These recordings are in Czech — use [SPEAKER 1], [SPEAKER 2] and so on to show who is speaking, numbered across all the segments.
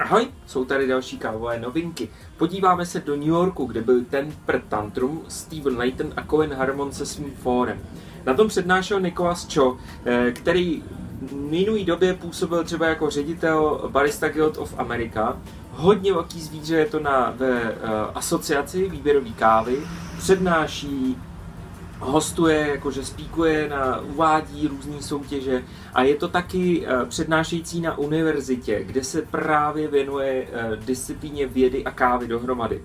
[SPEAKER 1] Ahoj, jsou tady další kávové novinky. Podíváme se do New Yorku, kde byl ten per Tantrum, Steven Layton a Cohen Harmon se svým fórem. Na tom přednášel Nicholas Cho, eh, který v minulý době působil třeba jako ředitel Barista Guild of America. Hodně velký zvíře je to na, ve uh, asociaci výběrový kávy. Přednáší hostuje, jakože spíkuje, na, uvádí různé soutěže a je to taky uh, přednášející na univerzitě, kde se právě věnuje uh, disciplíně vědy a kávy dohromady.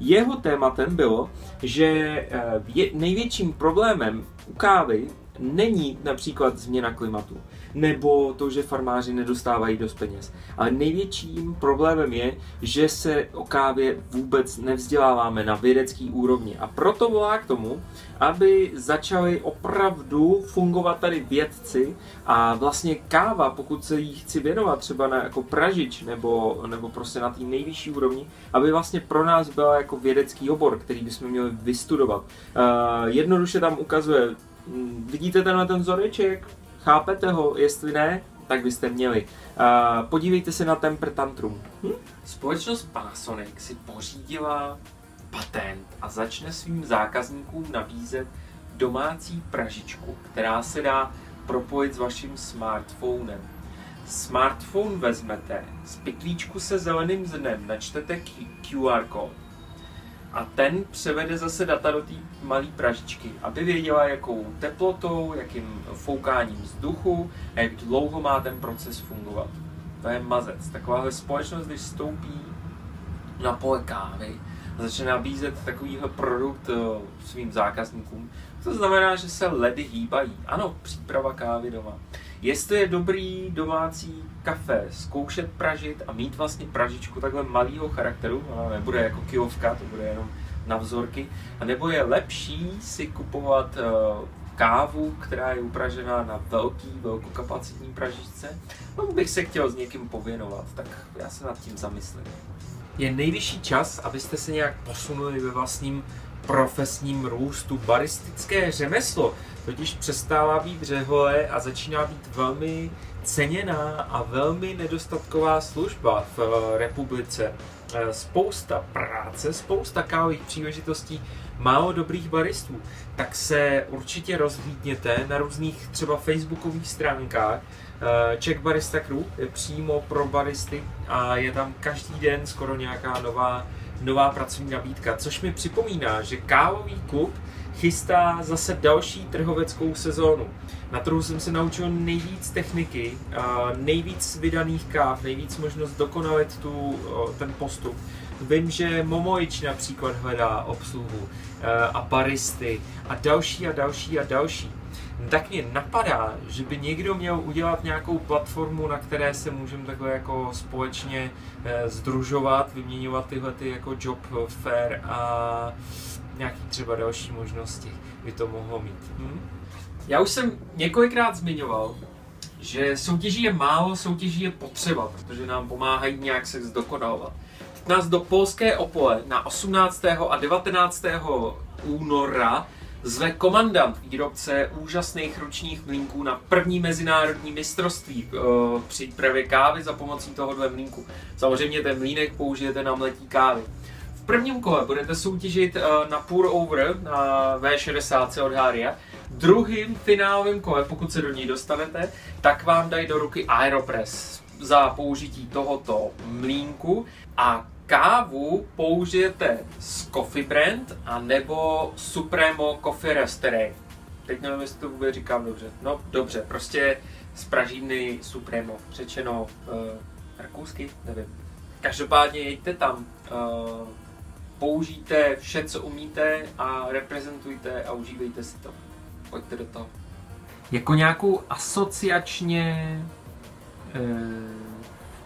[SPEAKER 1] Jeho tématem bylo, že uh, největším problémem u kávy není například změna klimatu, nebo to, že farmáři nedostávají dost peněz. Ale největším problémem je, že se o kávě vůbec nevzděláváme na vědecký úrovni. A proto volá k tomu, aby začali opravdu fungovat tady vědci a vlastně káva, pokud se jí chci věnovat třeba na jako pražič nebo, nebo prostě na té nejvyšší úrovni, aby vlastně pro nás byla jako vědecký obor, který bychom měli vystudovat. Uh, jednoduše tam ukazuje Mm, vidíte tenhle ten vzoreček? Chápete ho? Jestli ne, tak byste měli. Uh, podívejte se na Temper Tantrum. Hm? Společnost Panasonic si pořídila patent a začne svým zákazníkům nabízet domácí pražičku, která se dá propojit s vaším smartphonem. Smartphone vezmete, z pitlíčku se zeleným zrnem načtete QR kód a ten převede zase data do té malé pražičky, aby věděla, jakou teplotou, jakým foukáním vzduchu a jak dlouho má ten proces fungovat. To je mazec. Takováhle společnost, když stoupí na pole kávy a začne nabízet takovýhle produkt eh, svým zákazníkům, to znamená, že se ledy hýbají. Ano, příprava kávy doma. Jestli je dobrý domácí kafe zkoušet pražit a mít vlastně pražičku takhle malého charakteru, ona nebude jako kilovka, to bude jenom na vzorky, a nebo je lepší si kupovat uh, kávu, která je upražená na velký, velkokapacitní pražičce, no bych se chtěl s někým pověnovat, tak já se nad tím zamyslím. Je nejvyšší čas, abyste se nějak posunuli ve vlastním profesním růstu. Baristické řemeslo totiž přestává být řehole a začíná být velmi ceněná a velmi nedostatková služba v eh, republice. Eh, spousta práce, spousta kávových příležitostí, málo dobrých baristů. Tak se určitě rozhlídněte na různých třeba facebookových stránkách. Eh, Czech Barista Crew je přímo pro baristy a je tam každý den skoro nějaká nová nová pracovní nabídka, což mi připomíná, že kávový klub chystá zase další trhoveckou sezónu. Na trhu jsem se naučil nejvíc techniky, nejvíc vydaných káv, nejvíc možnost dokonalit tu, ten postup. Vím, že Momoič například hledá obsluhu a baristy a další a další a další tak mě napadá, že by někdo měl udělat nějakou platformu, na které se můžeme takhle jako společně združovat, vyměňovat tyhle ty jako job fair a nějaký třeba další možnosti by to mohlo mít. Hm? Já už jsem několikrát zmiňoval, že soutěží je málo, soutěží je potřeba, protože nám pomáhají nějak se zdokonalovat. Nás do polské Opole na 18. a 19. února zve komandant výrobce úžasných ručních mlínků na první mezinárodní mistrovství uh, při přípravě kávy za pomocí tohohle mlínku. Samozřejmě ten mlínek použijete na mletí kávy. Prvním kole budete soutěžit uh, na pour over na V60 od Haria. Druhým finálovém kole, pokud se do ní dostanete, tak vám dají do ruky Aeropress za použití tohoto mlínku a kávu použijete z Coffee Brand a nebo Supremo Coffee Roastery. Teď nevím, jestli to vůbec říkám dobře. No dobře, prostě z pražírny Supremo, řečeno uh, rakousky, nevím. Každopádně jeďte tam, uh, použijte vše, co umíte a reprezentujte a užívejte si to. Pojďte do toho. Jako nějakou asociačně uh,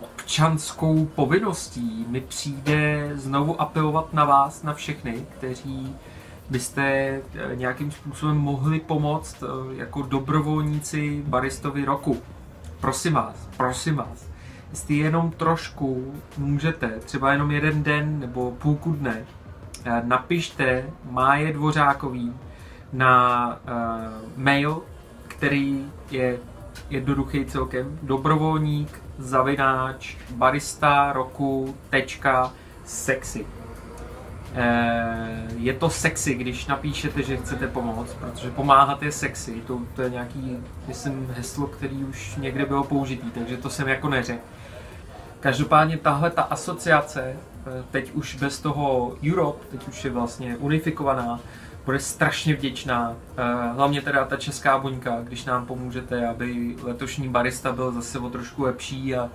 [SPEAKER 1] občanskou povinností mi přijde znovu apelovat na vás, na všechny, kteří byste eh, nějakým způsobem mohli pomoct eh, jako dobrovolníci baristovi roku. Prosím vás, prosím vás, jestli jenom trošku můžete, třeba jenom jeden den nebo půlku dne, eh, napište Máje Dvořákový na uh, mail, který je jednoduchý celkem. Dobrovolník, zavináč, barista roku, tečka, sexy. Eh, je to sexy, když napíšete, že chcete pomoct, protože pomáhat je sexy. To, to je nějaký, myslím, heslo, který už někde bylo použitý, takže to jsem jako neřekl. Každopádně tahle ta asociace, eh, teď už bez toho Europe, teď už je vlastně unifikovaná, bude strašně vděčná. Eh, hlavně teda ta česká buňka, když nám pomůžete, aby letošní barista byl zase o trošku lepší a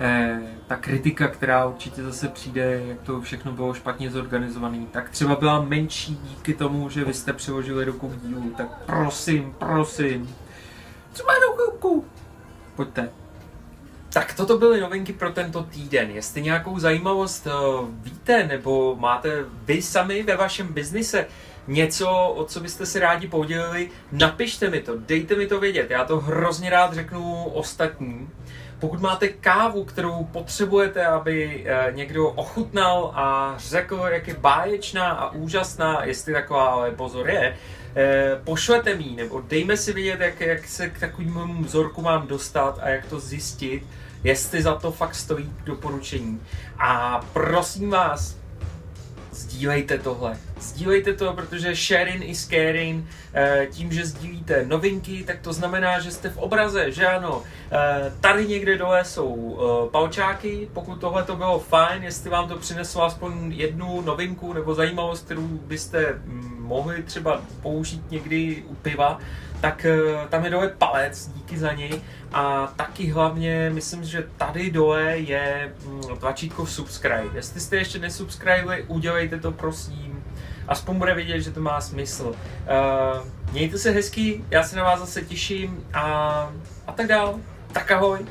[SPEAKER 1] eh, ta kritika, která určitě zase přijde, jak to všechno bylo špatně zorganizované, tak třeba byla menší díky tomu, že vy jste přiložili ruku k dílu. Tak prosím, prosím, třeba jenom chvilku. Pojďte. Tak toto byly novinky pro tento týden. Jestli nějakou zajímavost uh, víte, nebo máte vy sami ve vašem biznise něco, o co byste se rádi podělili, napište mi to, dejte mi to vědět. Já to hrozně rád řeknu ostatním. Pokud máte kávu, kterou potřebujete, aby uh, někdo ochutnal a řekl, jak je báječná a úžasná, jestli taková ale pozor je, uh, pošlete mi nebo dejme si vědět, jak, jak se k takovému vzorku mám dostat a jak to zjistit jestli za to fakt stojí doporučení. A prosím vás, sdílejte tohle. Sdílejte to, protože sharing is caring. Eh, tím, že sdílíte novinky, tak to znamená, že jste v obraze, že ano. Eh, tady někde dole jsou eh, palčáky, pokud tohle to bylo fajn, jestli vám to přineslo aspoň jednu novinku nebo zajímavost, kterou byste mm, mohli třeba použít někdy u piva, tak tam je dole palec, díky za něj. A taky hlavně myslím, že tady dole je mm, tlačítko subscribe. Jestli jste ještě nesubscribili, udělejte to prosím. Aspoň bude vidět, že to má smysl. Uh, mějte se hezky, já se na vás zase těším a, a tak dál. Tak ahoj.